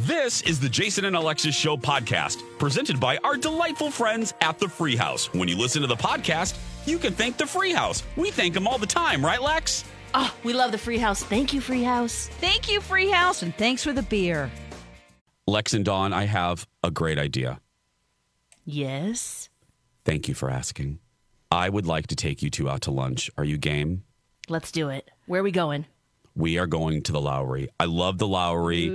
This is the Jason and Alexis Show podcast, presented by our delightful friends at the Free House. When you listen to the podcast, you can thank the Free House. We thank them all the time, right, Lex? Oh, we love the Free House. Thank you, Free House. Thank you, Free House, and thanks for the beer. Lex and Dawn, I have a great idea. Yes. Thank you for asking. I would like to take you two out to lunch. Are you game? Let's do it. Where are we going? We are going to the Lowry. I love the Lowry.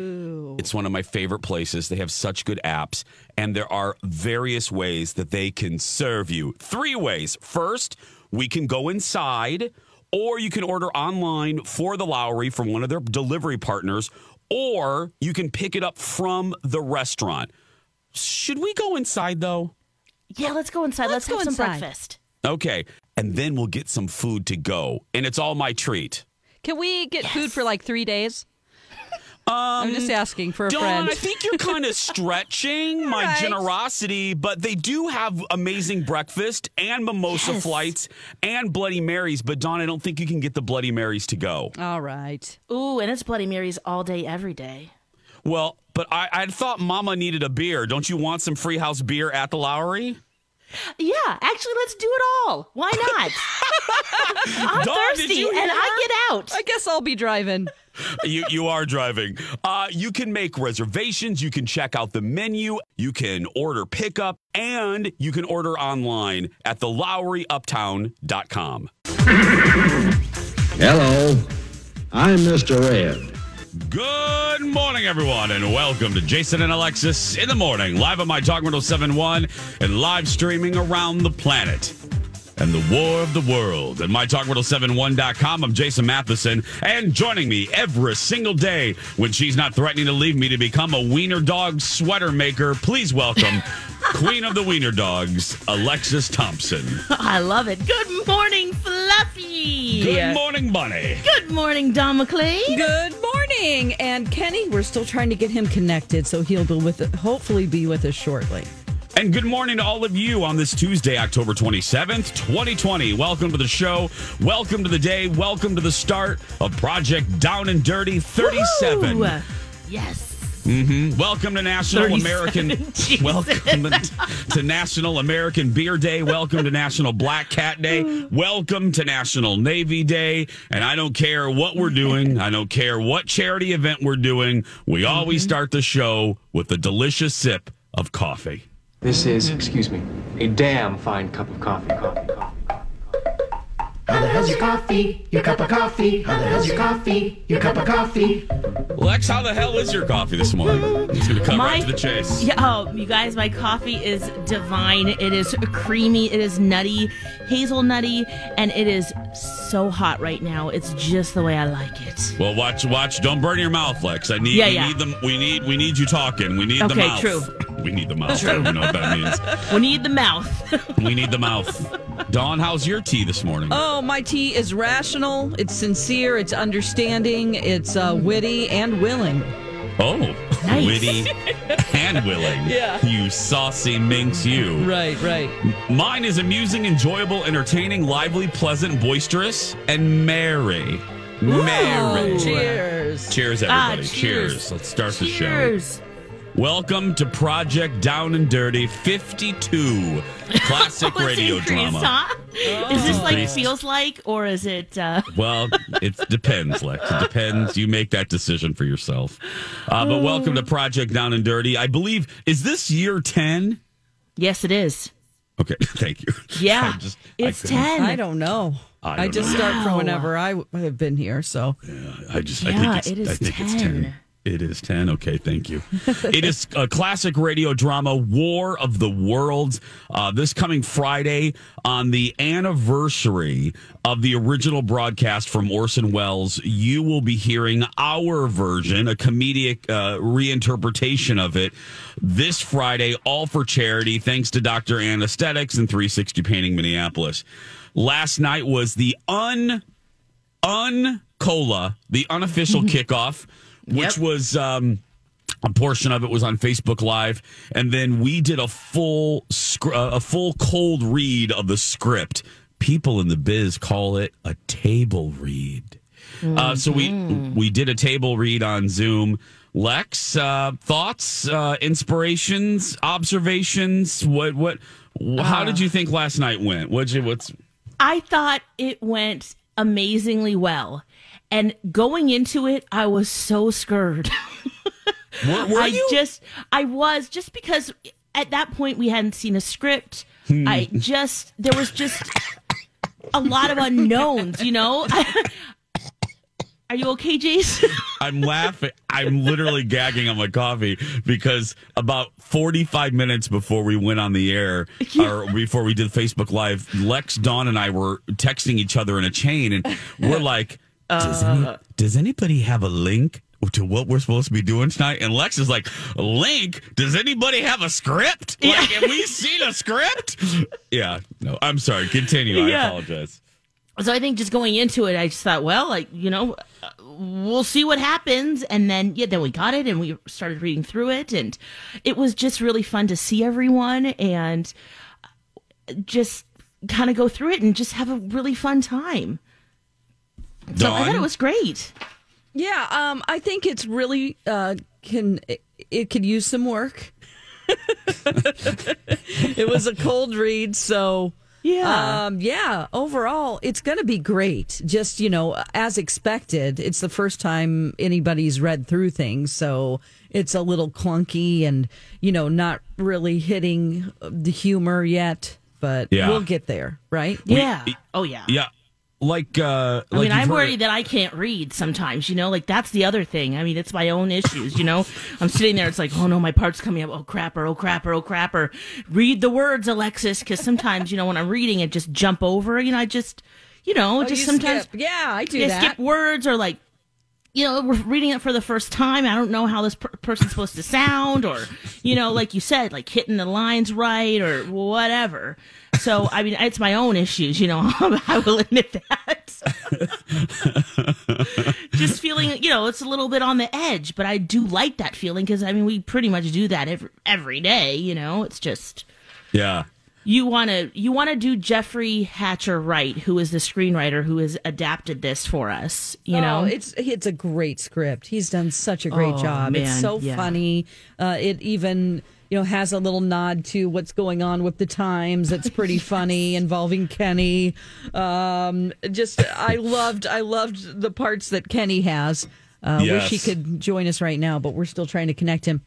It's one of my favorite places. They have such good apps, and there are various ways that they can serve you. Three ways. First, we can go inside, or you can order online for the Lowry from one of their delivery partners, or you can pick it up from the restaurant. Should we go inside though? Yeah, let's go inside. Let's, Let's go have some breakfast. Okay. And then we'll get some food to go. And it's all my treat. Can we get food for like three days? Um, I'm just asking for a Dawn, friend. I think you're kind of stretching my right. generosity, but they do have amazing breakfast and mimosa Yes. flights and Bloody Marys. But Dawn, I don't think you can get the Bloody Marys to go. All right. Ooh, and it's Bloody Marys all day, every day. Well, but I, I thought Mama needed a beer. Don't you want some free house beer at the Lowry? Yeah, actually, let's do it all. Why not? I'm Dawn, thirsty, and hear I get out. I guess I'll be driving. You you are driving. Uh, you can make reservations. You can check out the menu. You can order pickup, and you can order online at thelowryuptown.com. Hello, I'm Mr. Red. Good morning, everyone, and welcome to Jason and Alexis in the morning, live on my Talk 1071 and live streaming around the planet. And the war of the world at mytalk1071.com. I'm Jason Matheson, and joining me every single day when she's not threatening to leave me to become a wiener dog sweater maker, please welcome Queen of the Wiener Dogs, Alexis Thompson. I love it. Good morning, Fluffy. Good morning, Bunny. Good morning, Don McLean. Good morning. And Kenny, we're still trying to get him connected, so he'll be with hopefully be with us shortly. And good morning to all of you on this Tuesday, October 27th, 2020. Welcome to the show. Welcome to the day. Welcome to the start of Project Down and Dirty 37. Woo! Yes. Mhm. Welcome to National 37, American Jesus. Welcome to National American Beer Day. Welcome to National Black Cat Day. Welcome to National Navy Day. And I don't care what we're doing. I don't care what charity event we're doing. We always start the show with a delicious sip of coffee. This is, excuse me, a damn fine cup of coffee, coffee, coffee. Coffee. How the hell's your coffee? Your cup of coffee? How the hell's your coffee? Your cup of coffee? Lex, how the hell is your coffee this morning? I'm going to cut right to the chase. Yeah, oh, you guys, my coffee is divine. It is creamy. It is nutty, hazelnutty, and it is so hot right now. It's just the way I like it. Well, watch, watch. Don't burn your mouth, Lex. I need, Yeah, we yeah. need them. We need, we need you talking. We need the Okay, mouth. true. We need the mouth. I don't know what that means. We need the mouth. We need the mouth. Dawn, how's your tea this morning? Oh, my tea is rational, it's sincere, it's understanding, it's uh, witty and willing. Oh, Nice. witty and willing. Yeah. You saucy minx, you. Right, right. Mine is amusing, enjoyable, entertaining, lively, pleasant, boisterous, and merry. Merry. Cheers. Cheers, Ah, everybody. cheers. cheers. Let's start the show. Cheers. Welcome to Project Down and Dirty 52 classic Oh, radio increased, drama. Huh? Is this like feels like, or is it? Uh, Well, it depends, Lex. It depends. You make that decision for yourself. Uh, but welcome to Project Down and Dirty. I believe, is this year 10? yes, it is. Okay, thank you. Yeah, just- it's couldn't- ten. I don't know. I I, don't just know. start from whenever I have been here. So Yeah, I just, I Yeah, think it's, it is I think it's 10. 10. It is 10. Okay, thank you. it is a classic radio drama, War of the Worlds. Uh, this coming Friday on the anniversary of the original broadcast from Orson Welles, you will be hearing our version, a comedic uh, reinterpretation of it this Friday, all for charity, thanks to Dr. Anesthetics and 360 Painting Minneapolis. Last night was the un un, cola, the unofficial kickoff, which Yep. was um, a portion of it was on Facebook Live, and then we did a full scr- uh, a full cold read of the script. People in the biz call it a table read. Uh, so we we did a table read on Zoom. Lex, uh, thoughts, uh, inspirations, observations. What what? How did you think last night went? What'd you what's I thought it went amazingly well, and going into it, I was so scared. were, were I you? just, I was just because at that point we hadn't seen a script. Hmm. I just, there was just a lot of unknowns, you know. Are you okay, Jason? I'm laughing. I'm literally gagging on my coffee because about 45 minutes before we went on the air or before we did Facebook Live, Lex, Dawn, and I were texting each other in a chain, and we're like, does, any, does anybody have a link? To what we're supposed to be doing tonight, and Lex is like, "Link? Does anybody have a script? Like, have we seen a script?" Yeah, no, I'm sorry. Continue. I apologize. so I think just going into it, I just thought, well, like you know, uh, we'll see what happens, and then yeah, then we got it, and we started reading through it, and it was just really fun to see everyone and just kind of go through it and just have a really fun time. So I thought it was great. yeah, um, I think it's really uh, can it, it could use some work. it was a cold read, so Yeah. um, yeah. Overall, it's going to be great. Just you know, as expected, it's the first time anybody's read through things, so it's a little clunky and you know not really hitting the humor yet. But Yeah. we'll get there, right? yeah. oh yeah. Yeah, like uh, I mean, I'm worried it- that I can't read sometimes, you know, like that's the other thing. I mean, it's my own issues, you know. I'm sitting there, it's like, oh no, my part's coming up. Oh crapper, oh crapper, oh crapper. Read the words, Alexis, because sometimes, you know, when I'm reading it, just jump over, you know, I just, you know, Oh, just you sometimes skip. yeah, I do yeah, that. skip words or like, you know, we're reading it for the first time. I don't know how this per- person's supposed to sound, or you know, like you said, like hitting the lines right or whatever. So, I mean, it's my own issues, you know. I will admit that. Just feeling, you know, it's a little bit on the edge, but I do like that feeling because I mean, we pretty much do that every every day. You know, it's just Yeah. you want to you want to do Jeffrey Hatcher right, who is the screenwriter who has adapted this for us. You know, Oh, it's it's a great script. He's done such a great Oh, job. it's so yeah. funny. Uh, it even you know has a little nod to what's going on with the times. It's pretty funny involving Kenny. Um, just I loved I loved the parts that Kenny has. Uh, Wish he could join us right now, but we're still trying to connect him.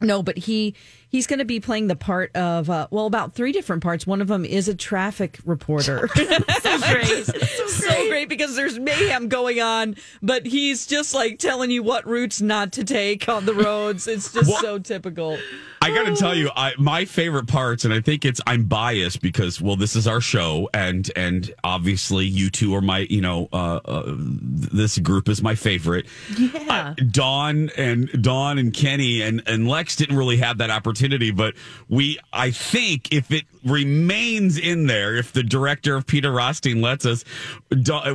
No, but he he's going to be playing the part of uh, well, about three different parts. One of them is a traffic reporter. so great. so great because there's mayhem going on, but he's just like telling you what routes not to take on the roads. It's just so typical. I got to tell you, I, my favorite parts, and I think it's I'm biased because well, this is our show, and and obviously you two are my, you know, uh, uh, this group is my favorite. Yeah. Uh, Dawn and Dawn and Kenny and and Lex didn't really have that opportunity, but we, I think, if it remains in there if the director of Peter Rothstein lets us.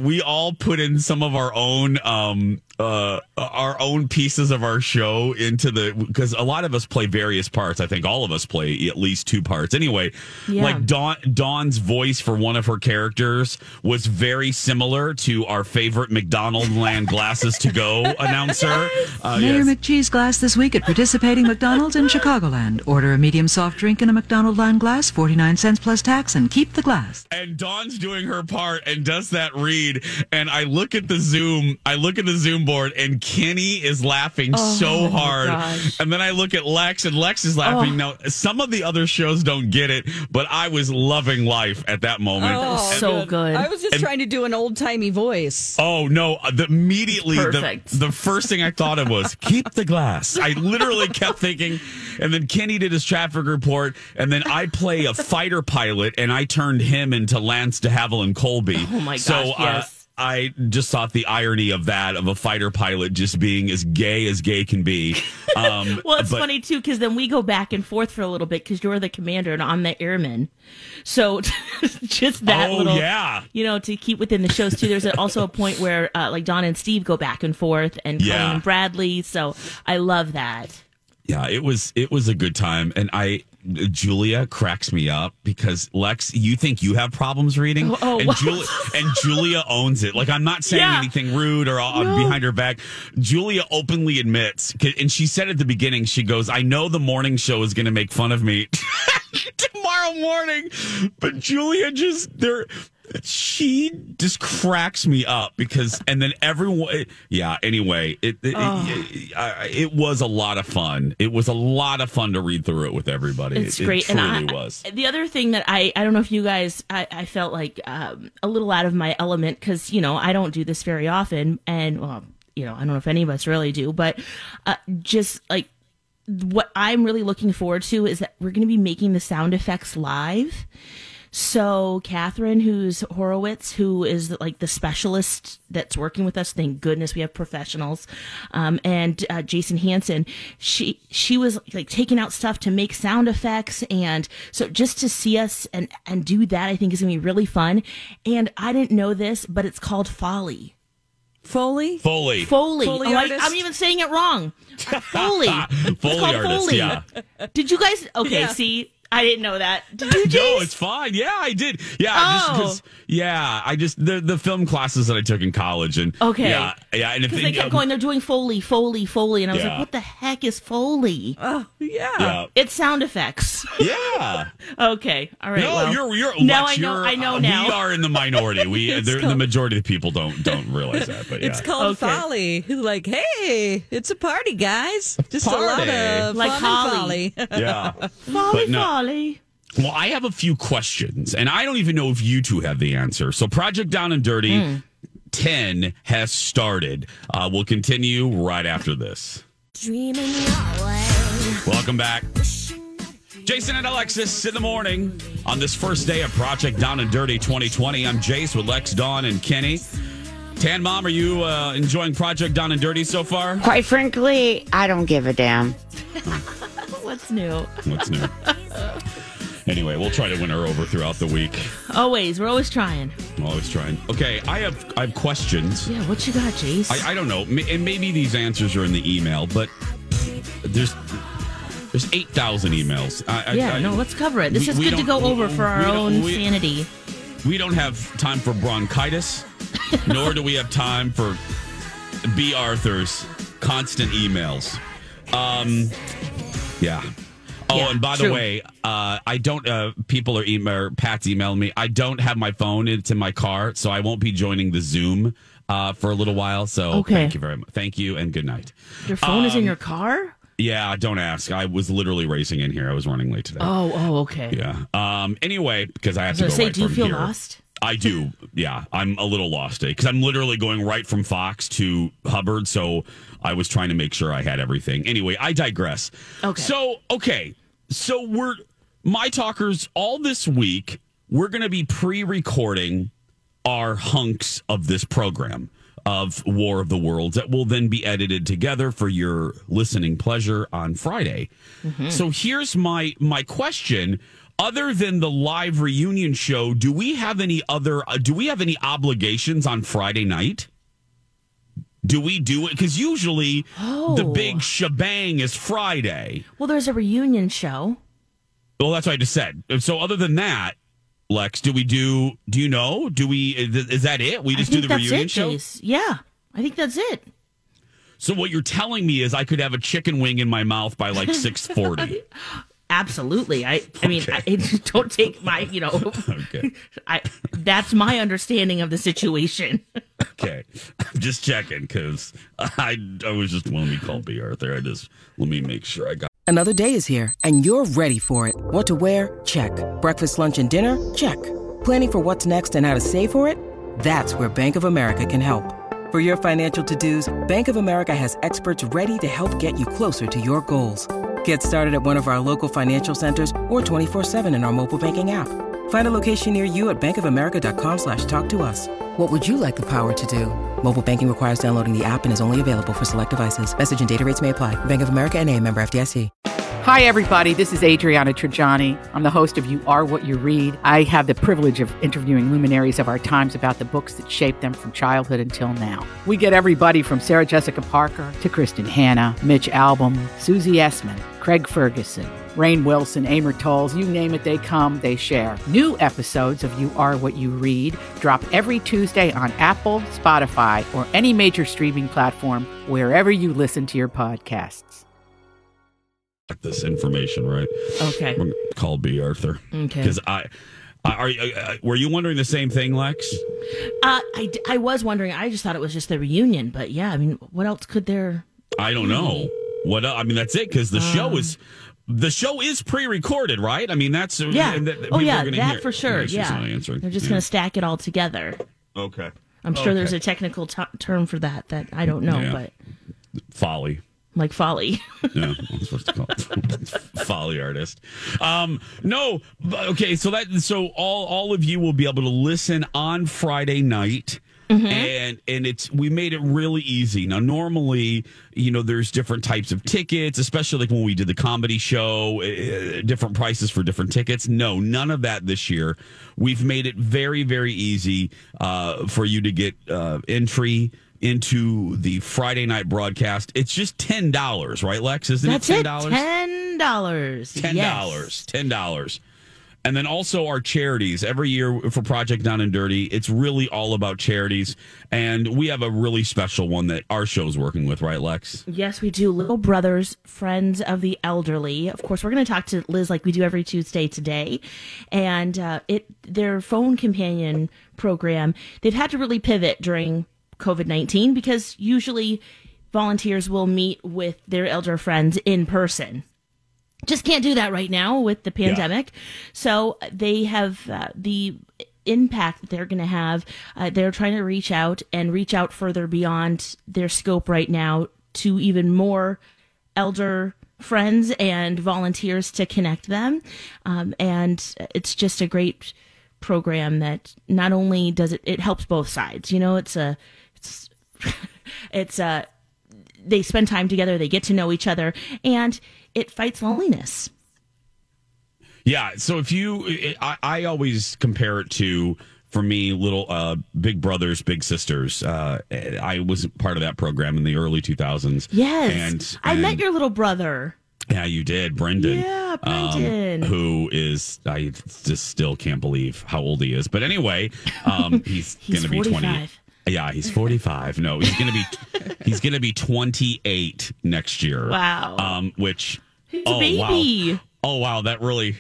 We all put in some of our own um, uh, our own pieces of our show into the because a lot of us play various parts. I think all of us play at least two parts. Anyway, yeah. like Dawn Dawn's voice for one of her characters was very similar to our favorite McDonald Land glasses to go announcer. Yes. Uh, Mayor yes. McCheese glass this week at participating McDonald's in Chicagoland. Order a medium soft drink in a McDonald Land glass, forty $1.99 plus tax and keep the glass. And Dawn's doing her part and does that read. And I look at the Zoom, I look at the Zoom board and Kenny is laughing oh, so hard. Gosh. And then I look at Lex and Lex is laughing. Oh. Now, some of the other shows don't get it, but I was loving life at that moment. Oh, that so good. good. I was just and, trying to do an old timey voice. Oh, no. Uh, the, immediately, the, the first thing I thought of was keep the glass. I literally kept thinking, and then Kenny did his traffic report, and then I play a fighter pilot, and I turned him into Lance De Havilland Colby. Oh my So gosh, uh, yes. I just thought the irony of that of a fighter pilot just being as gay as gay can be. Um, Well, it's but- funny too because then we go back and forth for a little bit because you're the commander and I'm the airman. So just that Oh, little, yeah. you know, to keep within the shows too. There's also a point where uh, like Don and Steve go back and forth, and Colleen Yeah. and Bradley. So I love that. Yeah, it was it was a good time, and I Julia cracks me up because Lex, you think you have problems reading, Oh, and. Julia and Julia owns it. Like I'm not saying Yeah. anything rude or uh, behind her back. Julia openly admits, and she said at the beginning, she goes, "I know the morning show is going to make fun of me tomorrow morning," but Julia just there. She just cracks me up because, and then everyone, yeah. Anyway, it it, it, I- it was a lot of fun. It was a lot of fun to read through it with everybody. It's it, great. It truly and I, was. The other thing that I, I don't know if you guys, I, I felt like um, a little out of my element because, you know, I don't do this very often. And, well, you know, I don't know if any of us really do, but uh, just like what I'm really looking forward to is that we're going to be making the sound effects live. So Catherine, who's Horowitz, who is like the specialist that's working with us. Thank goodness we have professionals. Um, and uh, Jason Hansen, she she was like taking out stuff to make sound effects, and so just to see us and and do that, I think is gonna be really fun. And I didn't know this, but it's called Folly. Foley? Foley, Foley. Foley oh, I, I'm even saying it wrong. Foley. Foley called artist, Foley. yeah. Did you guys? Okay, Yeah. see, I didn't know that. Did you? No, it's fine. Yeah, I did. Yeah, I just Oh. 'cause- yeah, I just the the film classes that I took in college and Okay. yeah, yeah, and if Because they kept going, they're doing Foley, Foley, Foley. And I was Yeah. like, what the heck is Foley? Oh, yeah. yeah, It's sound effects. yeah. okay. All right. No, well. you're you're Now Lex, I know- I know uh, now. We are in the minority. We It's they're- the majority of the people don't don't realize that. But yeah, It's called Okay. Folly. Like, hey, it's a party, guys. Just a lot of Like fun Holly. folly. yeah. Foley, But no. Foley. Well, I have a few questions, and I don't even know if you two have the answer. So, Project Down and Dirty Hmm. 10 has started. Uh, we'll continue right after this. Dreaming. Welcome back. Jason and Alexis in the morning on this first day of Project Down and Dirty 2020. I'm Jace with Lex, Dawn, and Kenny. Tan Mom, are you uh, enjoying Project Down and Dirty so far? Quite frankly, I don't give a damn. What's new? What's new? anyway, we'll try to win her over throughout the week. Always. We're always trying. I'm always trying. Okay, I have I have questions. Yeah. What you got, Jace? I, I don't know, and maybe these answers are in the email, but there's there's eight thousand emails. I, yeah. I- no, let's cover it. This we- is we good to go over for our own sanity. We don't have time for bronchitis, nor do we have time for B. Arthur's constant emails. Um, yeah. Oh, Yeah, and by the true. way, uh, I don't. Uh, people are email. Pat's emailing me. I don't have my phone. It's in my car, so I won't be joining the Zoom uh, for a little while. So Okay. thank you very much. Thank you and good night. Your phone is in Um, your car? Yeah, don't ask. I was literally racing in here. I was running late today. Oh, oh, okay. Yeah. Um. Anyway, because I have I to go say, right do you feel here. lost? I do. Yeah, I'm a little lost eh, because I'm literally going right from Fox to Hubbard. So I was trying to make sure I had everything. Anyway, I digress. Okay. So okay, so we're my talkers all this week. We're going to be pre-recording our hunks of this program of War of the Worlds that will then be edited together for your listening pleasure on Friday. Mm-hmm. So here's my my question other than the live reunion show, do we have any other uh, do we have any obligations on Friday night? Do we do it? Because usually the Oh. big shebang is Friday. Well, there's a reunion show. Well, that's what I just said. So, other than that, Lex, do we do? Do you know? Do we? Is that it? We just do the reunion it, show. Jace. Yeah, I think that's it. So, what you're telling me is I could have a chicken wing in my mouth by like six forty. Absolutely. I. I mean, I, don't take my. You know. Okay. I. That's my understanding of the situation. Okay, I'm just checking because I I was just when we called B Arthur. I just let me make sure I got. Another day is here, and you're ready for it. What to wear? Check. Breakfast, lunch, and dinner? Check. Planning for what's next and how to save for it? That's where Bank of America can help. For your financial to-dos, Bank of America has experts ready to help get you closer to your goals. Get started at one of our local financial centers or 24-7 in our mobile banking app. Find a location near you at bankofamerica.com slash talk to us. What would you like the power to do? Mobile banking requires downloading the app and is only available for select devices. Message and data rates may apply. Bank of America and a member FDIC. Hi, everybody. This is Adriana Trigiani. I'm the host of You Are What You Read. I have the privilege of interviewing luminaries of our times about the books that shaped them from childhood until now. We get everybody from Sarah Jessica Parker to Kristin Hannah, Mitch Albom, Susie Essman, Craig Ferguson, Rainn Wilson, Amor Towles, you name it, they come, they share. New episodes of You Are What You Read drop every Tuesday on Apple, Spotify, or any major streaming platform wherever you listen to your podcasts. this information right. Okay. Call B Arthur. Okay. Because I, I are you- uh, were you wondering the same thing, Lex? Uh, I, I was wondering. I just thought it was just the reunion, but yeah. I mean, what else could there? I don't know. What I mean, that's it because the show Um, is the show is pre-recorded, right? I mean, that's Yeah. and that- oh yeah, that hear- for sure. Okay, Yeah. They're just Yeah. going to stack it all together. Okay. I'm sure there's a technical t- term for that that I don't know, Yeah. but folly. like folly. Yeah, I'm supposed to call it folly artist. Um, no, okay. So that so all all of you will be able to listen on Friday night. Mm-hmm. And and it's we made it really easy. Now normally, you know, there's different types of tickets, especially like when we did the comedy show, uh, different prices for different tickets. No, none of that this year. We've made it very very easy uh, for you to get uh, entry into the Friday night broadcast. It's just ten dollars, right, Lex? Isn't That's it ten dollars? Ten dollars. Ten dollars. Ten dollars. And then also our charities. Every year for Project Down and Dirty, it's really all about charities. And we have a really special one that our show's working with, right, Lex? Yes, we do. Little Brothers, Friends of the Elderly. Of course, we're going to talk to Liz like we do every Tuesday today. And uh, it their phone companion program, they've had to really pivot during COVID 19 because usually volunteers will meet with their elder friends in person. Just can't do that right now with the pandemic. So they have uh, the impact that they're going to have. Uh, they're trying to reach out and reach out further beyond their scope right now to even more elder friends and volunteers to connect them. Um, and it's just a great program that not only does it, it helps both sides. You know, it's a, it's, it's a, they spend time together, they get to know each other, and it fights loneliness. Yeah. So if you, I, I always compare it to, for me, little uh, big brothers, big sisters. Uh, I was part of that program in the early 2000s. Yes. And, I met your little brother. Yeah, you did, Brendan. Yeah, um, Brendan. who is I just still can't believe how old he is. But anyway, um, he's, He's going to be 20. 45. Yeah, he's 45. No, he's going to be he's going to be 28 next year. Wow. Um, which He's a oh baby. wow. Oh wow, that really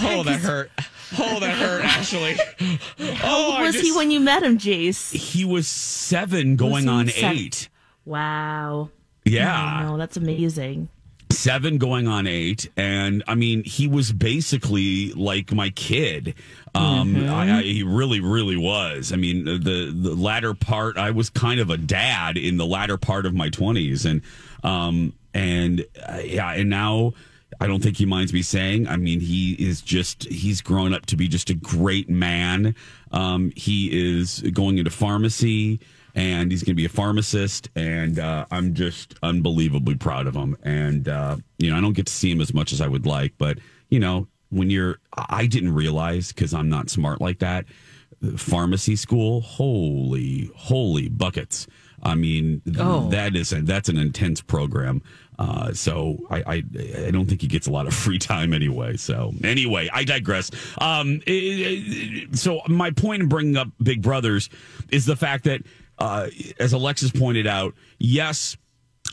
Oh, that hurt. Oh, that hurt actually. How Oh, old I was he when you met him, Jace? He was 7 going he on seven? 8. Wow. Yeah. Oh, no, that's amazing. Seven going on eight and i mean he was basically like my kid um Mm-hmm. I, I he really really was i mean the the latter part i was kind of a dad in the latter part of my 20s and um and uh, yeah and now I don't think he minds me saying. I mean, he is just, he's grown up to be just a great man. Um, he is going into pharmacy and he's going to be a pharmacist. And uh, I'm just unbelievably proud of him. And, uh, you know, I don't get to see him as much as I would like, but, you know, when you're, I didn't realize because I'm not smart like that. Pharmacy school, holy, holy buckets. I mean, Oh. that is a, that's an intense program. Uh, so I, I I don't think he gets a lot of free time anyway. So anyway, I digress. Um, it- it- so my point in bringing up Big Brothers is the fact that, uh, as Alexis pointed out, yes,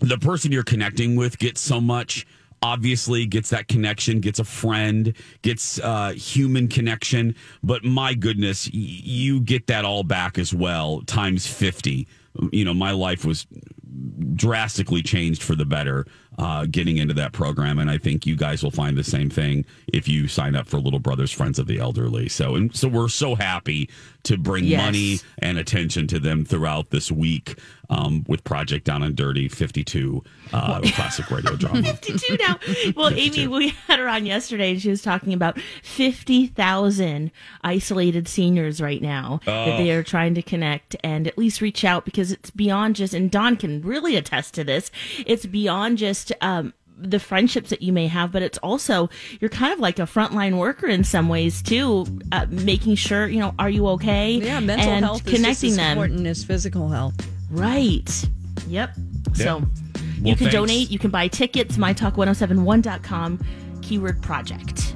the person you're connecting with gets so much obviously gets that connection gets a friend gets uh human connection but my goodness y- you get that all back as well times 50 you know my life was drastically changed for the better uh, getting into that program. And I think you guys will find the same thing if you sign up for Little Brothers Friends of the Elderly. So, and so we're so happy to bring Yes. money and attention to them throughout this week um, with Project Down and Dirty 52 uh, classic radio drama. 52 now. Well, Amy, we had her on yesterday and she was talking about 50,000 isolated seniors right now that Oh. they are trying to connect and at least reach out because it's beyond just, and Don can really attest to this, it's beyond just, um, the friendships that you may have, but it's also you're kind of like a frontline worker in some ways too, uh, making sure you know are you okay? Yeah, mental and health is connecting just as them. important as physical health. Right. Yep. So Well, you can thanks. donate, you can buy tickets, mytalk1071.com, keyword project.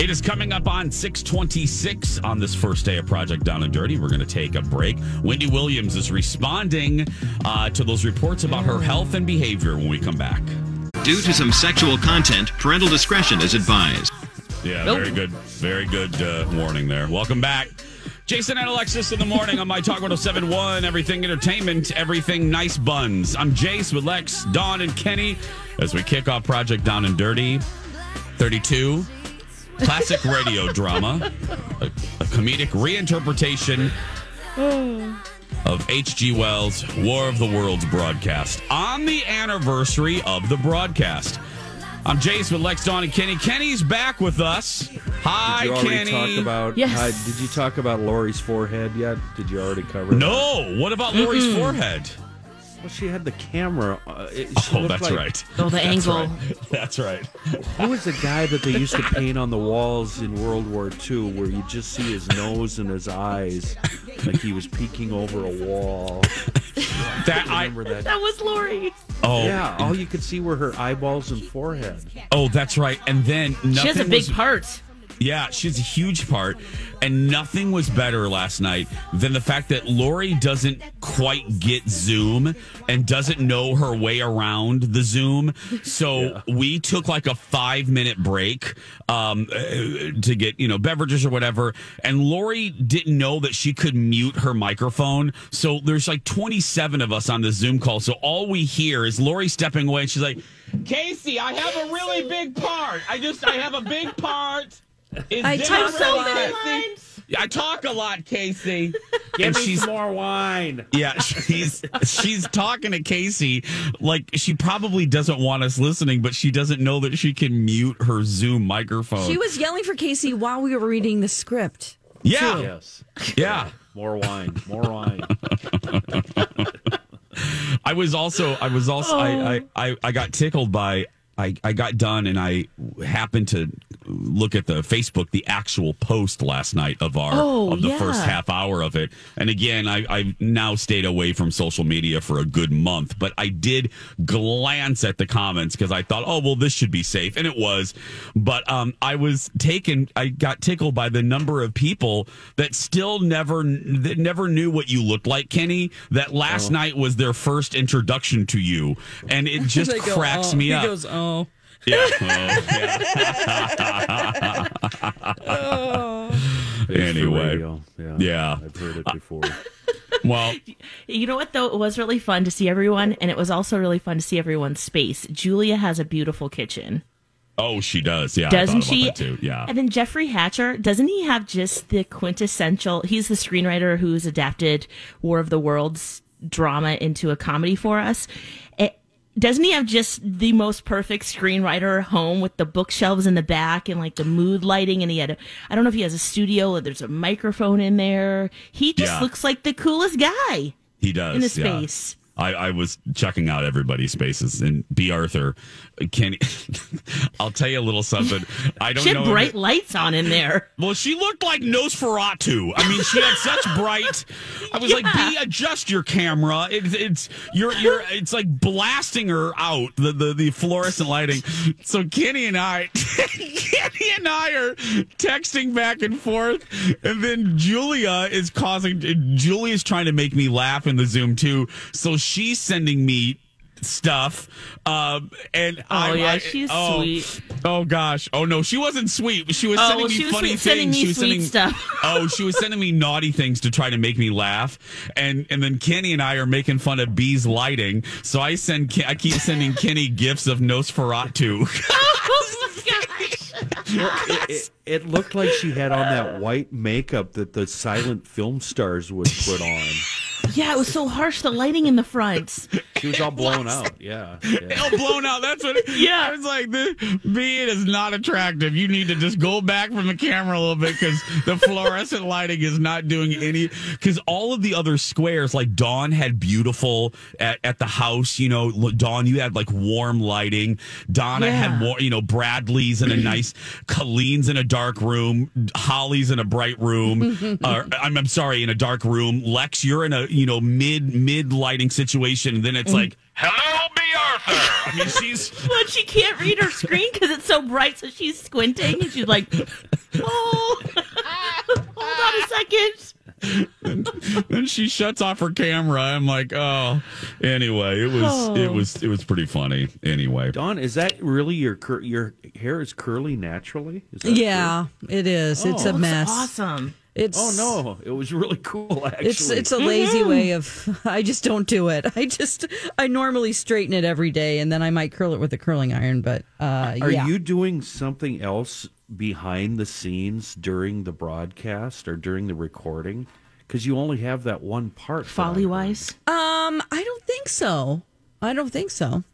It is coming up on 626 on this first day of Project Down and Dirty. We're going to take a break. Wendy Williams is responding uh, to those reports about her health and behavior when we come back. Due to some sexual content, parental discretion is advised. Yeah, Nope. very good. Very good uh, warning there. Welcome back. Jason and Alexis in the morning on My Talk 1071, Everything Entertainment, Everything Nice Buns. I'm Jace with Lex, Dawn, and Kenny as we kick off Project Down and Dirty 32. Classic radio drama, a, a comedic reinterpretation of H.G. Wells' War of the Worlds broadcast on the anniversary of the broadcast. I'm Jace with Lex, Dawn, and Kenny. Kenny's back with us. Hi, Did you already Kenny. talk about? Yes. hi, did you talk about Lori's forehead yet? Did you already cover? No. What about Lori's forehead? Well, she had the camera. Uh, it, she Oh, that's like- right. Oh, the That's angle. right. That's right. Who was the guy that they used to paint on the walls in World War II, where you just see his nose and his eyes, like he was peeking over a wall? That I remember that. That was Lori. Oh. yeah. All you could see were her eyeballs and forehead. Oh, that's right. And then nothing She has a big was- part. Yeah, she's a huge part. And nothing was better last night than the fact that Lori doesn't quite get Zoom and doesn't know her way around the Zoom. So we took like a five minute break um, uh, to get, you know, beverages or whatever. And Lori didn't know that she could mute her microphone. So there's like 27 of us on the Zoom call. So all we hear is Lori stepping away and she's like, Casey, I have a really big part. I just, I have a big part. Is I dinner type so many Casey? I talk a lot, Casey. Give And me she's- some more wine. Yeah, she's she's talking to Casey like she probably doesn't want us listening, but she doesn't know that she can mute her Zoom microphone. She was yelling for Casey while we were reading the script. yeah, too. Yes. yeah. More wine. More wine. I was also I was also I, I, I I got tickled by I, I got done and I happened to look at the Facebook the actual post last night of our Oh, of the yeah. first half hour of it. And again, I I've now stayed away from social media for a good month, but I did glance at the comments because I thought, oh well, this should be safe, and it was. But um, I was taken. I got tickled by the number of people that still never that never knew what you looked like, Kenny. That last Oh. night was their first introduction to you, and it just They go, cracks "Oh." me he up. goes, oh. Yeah. Oh, It's Anyway. Yeah. Yeah. I've heard it uh, before. Well, You know what though? It was really fun to see everyone, and it was also really fun to see everyone's space. Julia has a beautiful kitchen. oh, she does. Yeah, doesn't she? Too. Yeah. And then Jeffrey Hatcher, doesn't he have just the quintessential? He's the screenwriter who's adapted War of the Worlds drama into a comedy for us. It, doesn't he have just the most perfect screenwriter home with the bookshelves in the back and like the mood lighting? And he had, a, I don't know if he has a studio or there's a microphone in there. He just Yeah. looks like the coolest guy. He does in the yeah. I, I was checking out everybody's spaces and B. Arthur, Kenny. I'll tell you a little something. I don't know. She had know. bright it- lights on in there. well, she looked like Nosferatu. I mean, she had such bright. I was like, "B, adjust your camera. It's it's you're you're. It's like blasting her out the the, the fluorescent lighting." So Kenny and I, Kenny and I are texting back and forth, and then Julia is causing. Julia's trying to make me laugh in the Zoom too. So she's sending me stuff um and I, Oh yeah, I- she's oh, sweet. oh gosh oh no she wasn't sweet she was Oh, sending well, me she was funny sweet- sending things me she was sweet sending stuff. oh she was sending me naughty things to try to make me laugh and and then kenny and i are making fun of bee's lighting so i send i keep sending kenny gifts of nosferatu Well, it, it, it looked like she had on that white makeup that the silent film stars would put on. Yeah, it was so harsh. The lighting in the front. She was all blown out. Yeah. yeah. all blown out that's what Yeah. i was like this b is not attractive you need to just go back from the camera a little bit because the fluorescent lighting is not doing any because all of the other squares like dawn had beautiful at, at the house you know dawn you had like warm lighting donna had Yeah. war, you know bradley's in a nice colleen's in a dark room holly's in a bright room uh, I'm, I'm sorry in a dark room lex you're in a you know mid mid lighting situation and then it's mm-hmm. like hello b arthur i mean she's But she can't read her screen because it's so bright, so she's squinting and she's like, "Oh, hold on a second. then she shuts off her camera. I'm like, oh. Anyway, it was Oh. it was it was pretty funny. Anyway, Don, is that really your cur- your hair is curly naturally? Is that Yeah, it is. It's Oh. a mess. Awesome. It's? Oh no, it was really cool. Actually, It's it's a lazy way of I just don't do it. I just I normally straighten it every day and then I might curl it with a curling iron, but uh Are yeah. you doing something else behind the scenes during the broadcast or during the recording? Because you only have that one part. that Folly wise, Um I don't think so. I don't think so.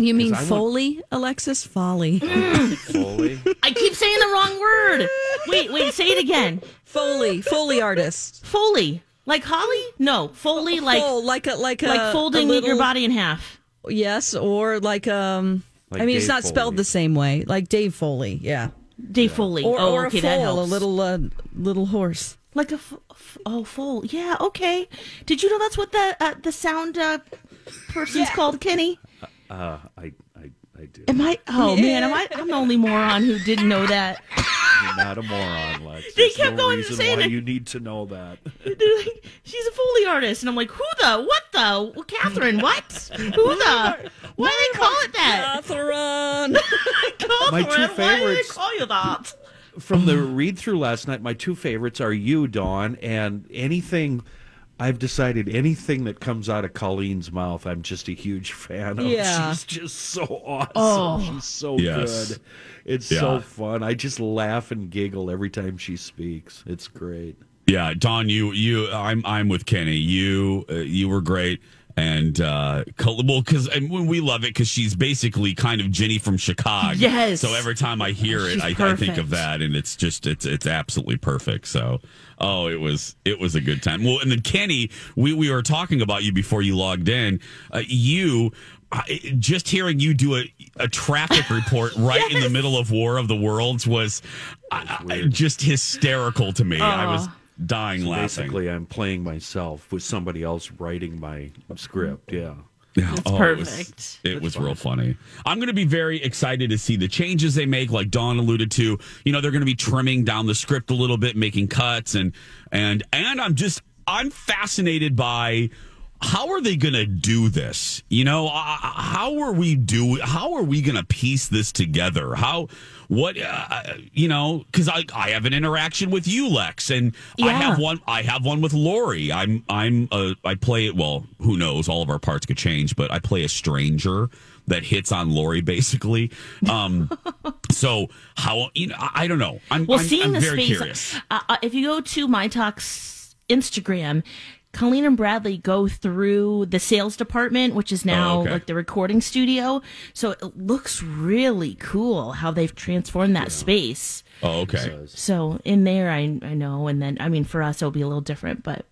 You mean I want- Foley, Alexis? Folly. Foley. I keep saying the wrong word. Wait, wait, say it again. Foley, Foley artist. Foley. Like Holly? No, Foley like Fol- like a like a like folding a your body in half. Yes, or like um Like I mean it's Dave not spelled the same way. Like Dave Foley, yeah. Dave Foley. Or, oh, or okay, a that helps. a little uh, little horse. like a f- f- oh foal. Yeah, okay. Did you know that's what the uh, the sound uh, person's called, Kenny? Uh, I, I, I do. Am I? Oh man, am I? I'm the only moron who didn't know that. You're not a moron, Lex. They There's kept no going reason saying why it. you need to know that. They're like, She's a Foley artist, and I'm like, who the? What the? Well, Catherine? What? Who the? Why do they call it that? Catherine. My two Catherine, Why do they favorites- call you that? From the read through last night, my two favorites are you, Dawn, and anything. I've decided anything that comes out of Colleen's mouth, I'm just a huge fan of. Yeah. She's just so awesome. Oh. She's so Yes. good. It's Yeah. so fun. I just laugh and giggle every time she speaks. It's great. yeah, Don, you you I'm I'm with Kenny. You uh, you were great. And uh, well, because we love it because she's basically kind of Jenny from Chicago. Yes. So every time I hear it, I, I think of that, and it's just it's it's absolutely perfect. So, oh, it was it was a good time. Well, and then Kenny, we we were talking about you before you logged in. Uh, you. I, just hearing you do a, a traffic report right in the middle of War of the Worlds was uh, just hysterical to me. I was dying So laughing. basically, I'm playing myself with somebody else writing my script. Yeah. Yeah. That's Oh, It was, perfect. it was real funny. I'm going to be very excited to see the changes they make. Like Dawn alluded to, you know, they're going to be trimming down the script a little bit, making cuts, and and and I'm just I'm fascinated by how are they going to do this? You know, uh, how are we do? How are we going to piece this together? How? What? Uh, you know, because I I have an interaction with you, Lex, and I have one. I have one with Lori. I'm I'm uh, I play it. Well, who knows? All of our parts could change, but I play a stranger that hits on Lori basically. Um, so how you know? I, I don't know. I'm Well, I'm, seeing I'm the very space, curious. Uh, uh, if you go to My Talk's Instagram, Colleen and Bradley go through the sales department, which is oh, now Oh, okay. like the recording studio. So it looks really cool how they've transformed that space. Oh, okay, So in there, I I know, and then I mean for us it'll be a little different, but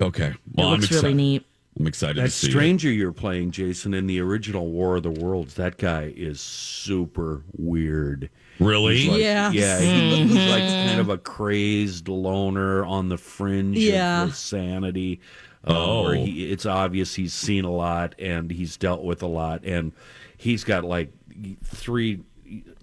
okay. it Well, I'm looks excited. really neat. I'm excited That to see. it. stranger you're playing, Jason, in the original War of the Worlds, that guy is super weird. Really? Like- Yeah. Yeah. he- He's like kind of a crazed loner on the fringe Yeah. of insanity. um, Oh. where he, it's obvious he's seen a lot and he's dealt with a lot, and he's got like three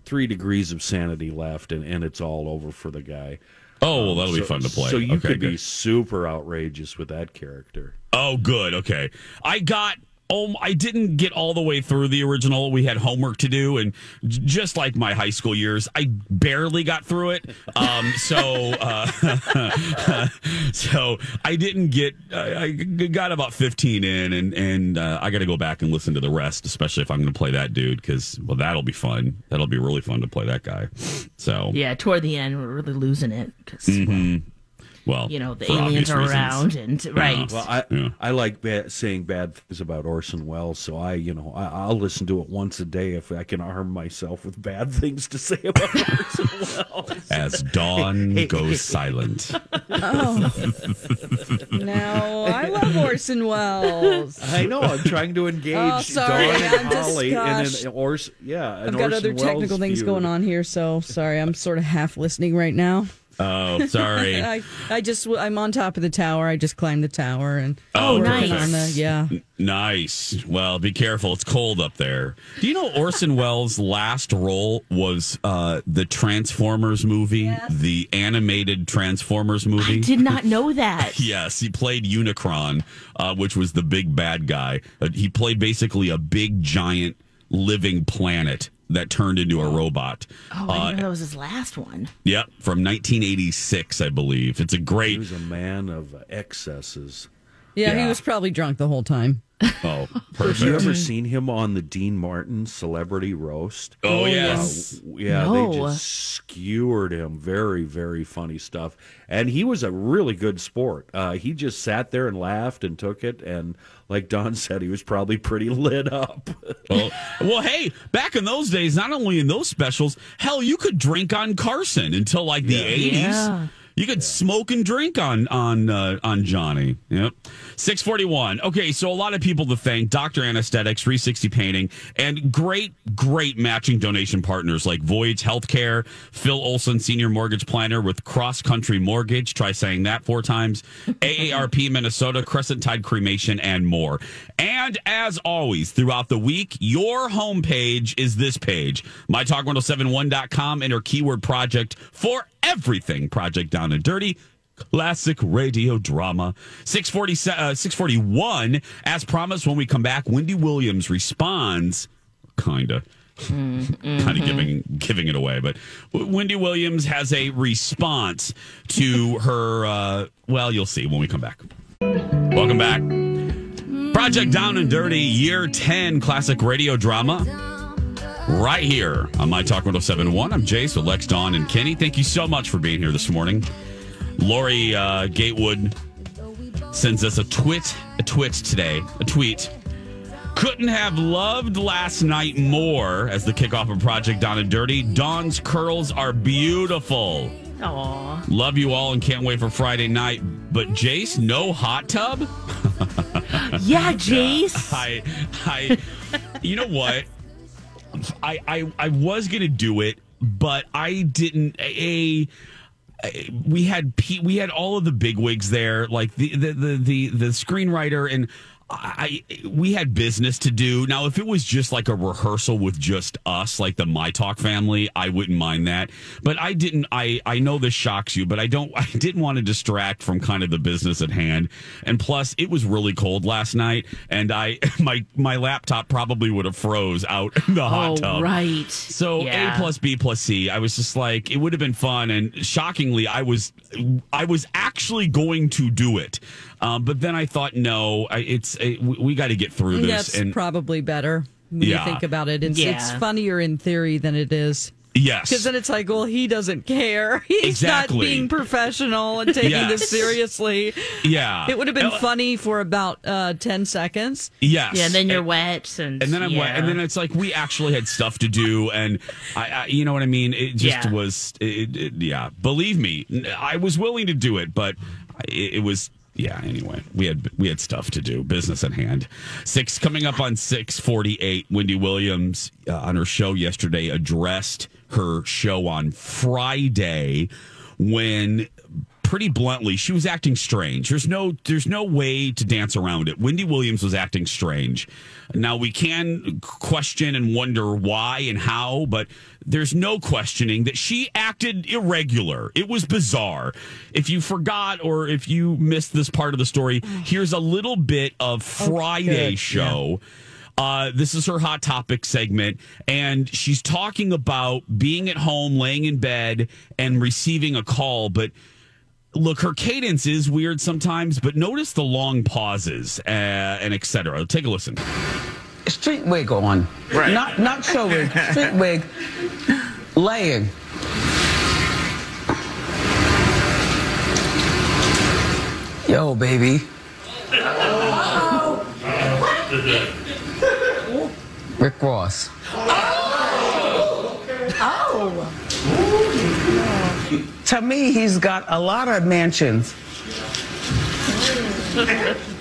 three degrees of sanity left, and, and it's all over for the guy. Oh, well, that'll be So- fun to play. So you Okay, could be super outrageous with that character. Oh, good. Okay. I got. Oh, I didn't get all the way through the original. We had homework to do, and just like my high school years, I barely got through it. Um, so, uh, so I didn't get. I got about fifteen in, and and uh, I got to go back and listen to the rest, especially if I'm going to play that dude, because well, that'll be fun. That'll be really fun to play that guy. So, Yeah, toward the end, we're really losing it because mhm. well, you know the aliens obvious are reasons. around, and right. Well, I I like ba- saying bad things about Orson Welles, so I you know I, I'll listen to it once a day if I can arm myself with bad things to say about Orson Welles. As dawn goes silent. Oh. no, I love Orson Welles. I know. I'm trying to engage Oh, sorry, Dawn and I'm just- Holly in an Orson. Yeah, an I've got Orson other technical Welles things feud. going on here, so sorry. I'm sort of half listening right now. Oh, sorry. I, I just I'm on top of the tower. I just climbed the tower and Oh, nice. on the yeah. Nice. Well, be careful. It's cold up there. Do you know Orson Welles' last role was uh, the Transformers movie, the animated Transformers movie? I did not know that. Yes, he played Unicron, uh, which was the big bad guy. Uh, he played basically a big, giant, living planet that turned into a robot. Oh, I Uh, didn't know that was his last one. Yep, from 1986, I believe. It's a great. He great. was a man of excesses. yeah, Yeah. he was probably drunk the whole time. Oh, Have you ever seen him on the Dean Martin Celebrity Roast? Oh, yes. Uh, yeah, No. they just skewered him. Very, very funny stuff. And he was a really good sport. Uh, he just sat there and laughed and took it. And like Don said, he was probably pretty lit up. Well, well, hey, back in those days, not only in those specials, hell, you could drink on Carson until like the Yeah. eighties. Yeah. You could smoke and drink on on uh, on Johnny. Yep. Six forty one. Okay, so a lot of people to thank: Doctor Anesthetics, Three Sixty Painting, and great, great matching donation partners like Voyage Healthcare, Phil Olson, Senior Mortgage Planner with Cross Country Mortgage. Try saying that four times. AARP Minnesota, Crescent Tide Cremation, and more. And as always, throughout the week, your homepage is this page: mytalk1071.com. Enter keyword project for everything Project Down and Dirty. Classic radio drama. 640, uh, 641. As promised, when we come back, Wendy Williams responds, kind of. kind of giving giving it away, but Wendy Williams has a response to her. Uh, well, you'll see when we come back. Welcome back, Project Down and Dirty, Year Ten classic radio drama right here on My Talk 1071. I'm Jace with Lex, Dawn, and Kenny. Thank you so much for being here this morning. Lori uh, Gatewood sends us a twit, a twit today, a tweet. Couldn't have loved last night more as the kickoff of Project Down and Dirty. Dawn's curls are beautiful. Aw. Love you all and can't wait for Friday night. But Jace, no hot tub? Yeah, Jace. I, I, you know what? I, I, I was gonna do it, but I didn't. A we had P, we had all of the big wigs there, like the the the the, the screenwriter and. I we had business to do. Now, if it was just like a rehearsal with just us, like the My Talk family, I wouldn't mind that. But I didn't. I I know this shocks you, but I don't. I didn't want to distract from kind of the business at hand. And plus, it was really cold last night, and I my my laptop probably would have froze out in the hot Oh, tub. right. So Yeah. A plus B plus C. I was just like, it would have been fun, and shockingly, I was I was actually going to do it, um, but then I thought, no, I, it's a, we, we got to get through this. That's and probably better when Yeah. you think about it. It's, it's funnier in theory than it is. yes, Because then it's like, well, he doesn't care. He's Exactly. not being professional and taking Yes. this seriously. yeah, It would have been Uh, funny for about uh, 10 seconds. Yes, Yeah, and then you're And- wet, and and then I'm yeah. wet, and then it's like we actually had stuff to do, and I, I you know what I mean. It just Yeah. was, it, it- yeah. Believe me, I was willing to do it, but it, it was yeah. Anyway, we had we had stuff to do, business at hand. Six coming up on six forty eight. Wendy Williams uh, on her show yesterday addressed her show on Friday when pretty bluntly she was acting strange. There's no there's no way to dance around it. Wendy williams was acting strange. Now we can question and wonder why and how but there's no questioning that she acted irregular. It was bizarre. If you forgot or if you missed this part of the story here's a little bit of friday good. show. Uh, this is her hot topic segment, and she's talking about being at home, laying in bed, and receiving a call. But look, her cadence is weird sometimes, but notice the long pauses uh, and etc. Take a listen. Street wig on. Right. Not not show wig. Street wig. Laying. Yo, baby. Rick Ross. Oh. To me, he's got a lot of mansions.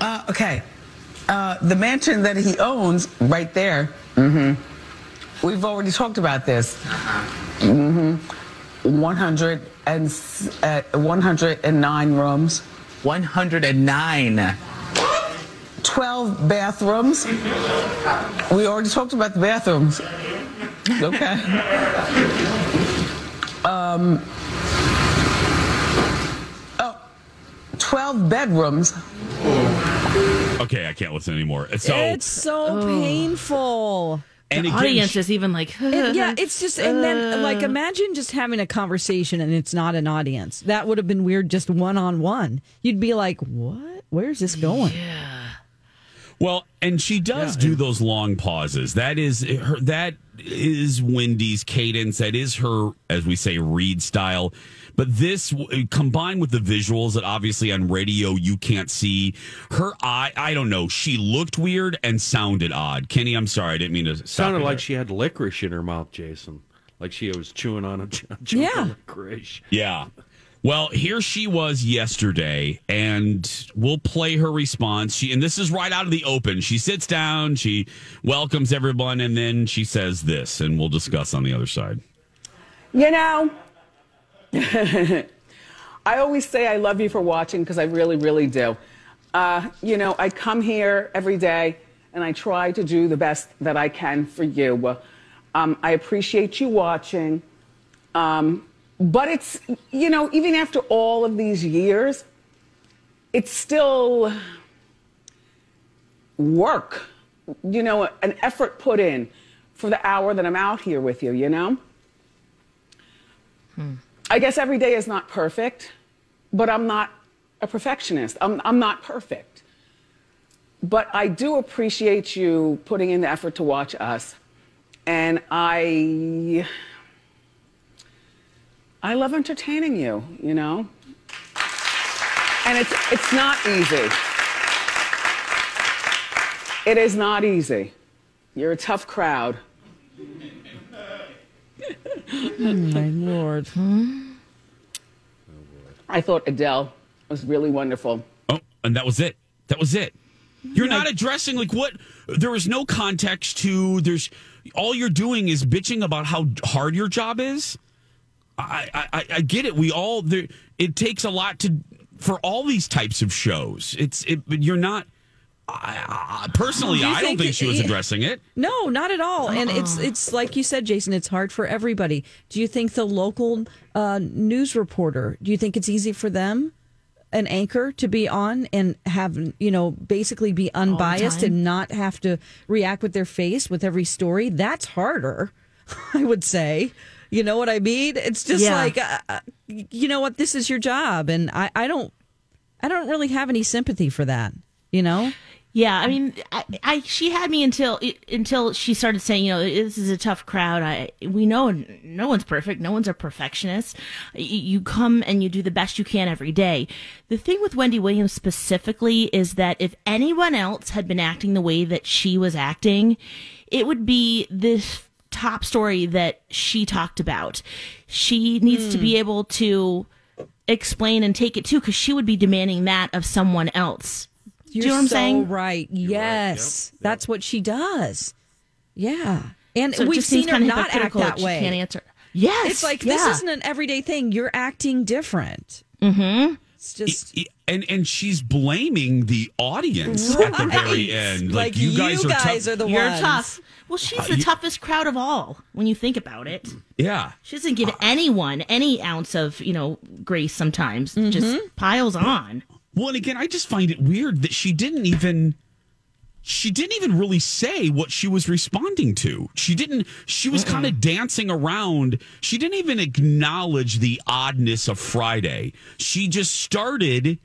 Uh, okay. Uh, the mansion that he owns right there. Mm-hmm. We've already talked about this. Mm-hmm. 100 and, uh, 109 rooms. 109. 12 bathrooms. We already talked about the bathrooms. Okay. Um, oh, 12 bedrooms. Okay, I can't listen anymore. So it's so painful. And the again, audience she- is even like, It- yeah, it's just, and then, like, Uh. imagine just having a conversation and it's not an audience. That would have been weird just one on one. You'd be like, what? Where's this going? Well, and she does do those long pauses. That is her. That is Wendy's cadence. That is her, as we say, read style. But this combined with the visuals that obviously on radio you can't see, her eye. I don't know. She looked weird and sounded odd. Kenny, I'm sorry, I didn't mean to. Stop Sounded you like there. she had licorice in her mouth, Jason. Like she was chewing on a chewing Yeah. on licorice. Yeah. Well, here she was yesterday, and we'll play her response. She and this is right out of the open. She sits down, she welcomes everyone, and then she says this, and we'll discuss on the other side. You know, I always say I love you for watching because I really, really do. Uh, you know, I come here every day and I try to do the best that I can for you. Um, I appreciate you watching. Um, but it's, you know, even after all of these years, it's still work, you know, an effort put in for the hour that I'm out here with you, you know? Hmm. I guess every day is not perfect, but I'm not a perfectionist. I'm, I'm not perfect. But I do appreciate you putting in the effort to watch us. And I. I love entertaining you, you know? And it's, it's not easy. It is not easy. You're a tough crowd. Oh, my lord. I thought Adele was really wonderful. Oh, and that was it. That was it. You're not addressing like what there is no context to there's all you're doing is bitching about how hard your job is. I I, I- I get it. We all there it takes a lot to for all these types of shows. It's it but you're not I, I, personally Do you I don't think think she was it- addressing it. No, not at all. And it's it's like you said, Jason. It's hard for everybody. Do you think the local uh, news reporter? Do you think it's easy for them, an anchor, to be on and have you know basically be unbiased and not have to react with their face with every story? That's harder, I would say. You know what I mean? It's just Yeah. like, uh, uh, you know what? This is your job, and I, I don't, I don't really have any sympathy for that. You know? Yeah, I mean, I, I she had me until until she started saying, you know, this is a tough crowd. I we know no one's perfect, no one's a perfectionist. You come and you do the best you can every day. The thing with Wendy Williams specifically is that if anyone else had been acting the way that she was acting, it would be this top story that she talked about. She needs to Hmm. be able to explain and take it too, because she would be demanding that of someone else. You're you know what I'm so saying? right. Yes, that's what she does. Yeah, and So we've seen her not act that that she way. can't answer. Yes, it's like yeah. this isn't an everyday thing. You're acting different. Mm-hmm. It's just I- and and she's blaming the audience at the very end. Like, Like, you guys, you are, guys tough. are the You're ones. tough. Well, she's Uh, the toughest crowd of all when you think about it. Yeah. She doesn't give anyone any ounce of, you know, grace sometimes. Mm-hmm. Just piles on. Well, and again, I just find it weird that she didn't even she didn't even really say what she was responding to. She didn't she was kind of dancing around. She didn't even acknowledge the oddness of Friday. She just started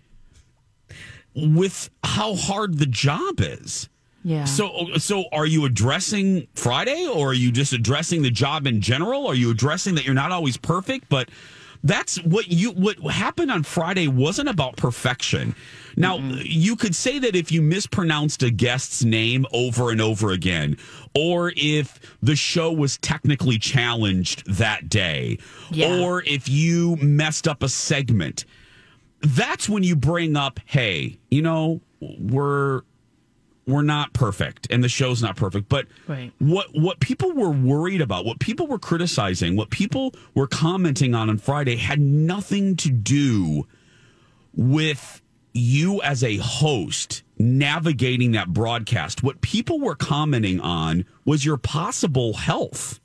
with how hard the job is. Yeah. So uh, so are you addressing Friday or are you just addressing the job in general? Are you addressing that you're not always perfect, but that's what you what happened on Friday wasn't about perfection. Now, mm-hmm. you could say that if you mispronounced a guest's name over and over again or if the show was technically challenged that day Yeah. or if you messed up a segment that's when you bring up, hey, you know, we're we're not perfect and the show's not perfect. But Right. what what people were worried about, what people were criticizing, what people were commenting on on Friday had nothing to do with you as a host navigating that broadcast. What people were commenting on was your possible health.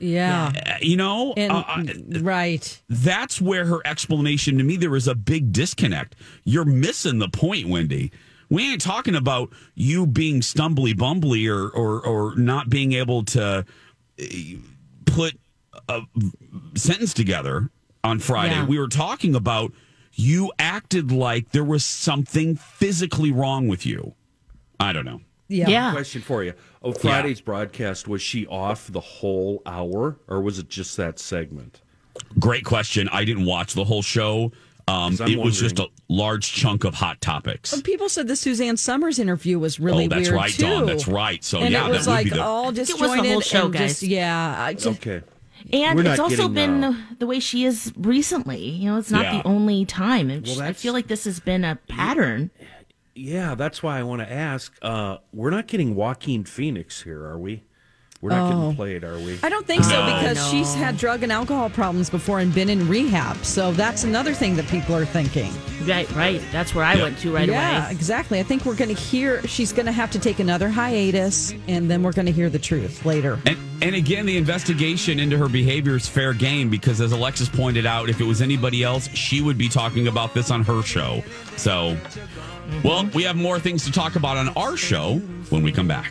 yeah, Uh, You know, and Uh, right. that's where her explanation to me there was a big disconnect. You're missing the point, Wendy. We ain't talking about you being stumbly bumbly or or or not being able to uh, put a sentence together on Friday. Yeah. We were talking about you acted like there was something physically wrong with you. I don't know. Yeah. Yeah. Question for you. Oh, Friday's broadcast, was she off the whole hour or was it just that segment? Great question. I didn't watch the whole show. Um, 'Cause I'm it was just a large chunk of hot topics. Some people said the Suzanne Somers interview was really oh, that's weird right, too. Dawn. That's right. So and yeah, it was that would like be the. all it was the disjointed whole show, and guys. just yeah. I just, Okay. And We're it's also getting, been uh, the way she is recently. You know, it's not Yeah. the only time. It's Well, I feel like this has been a pattern. Yeah, that's why I want to ask. Uh, we're not getting Joaquin Phoenix here, are we? We're not Oh. getting played, are we? I don't think so No. because she's had drug and alcohol problems before and been in rehab. So that's another thing that people are thinking. Right, right. That's where I Yeah. went to right yeah, away. exactly. I think we're going to hear she's going to have to take another hiatus, and then we're going to hear the truth later. And, and again, the investigation into her behavior is fair game because, as Alexis pointed out, if it was anybody else, she would be talking about this on her show. So, well, we have more things to talk about on our show when we come back.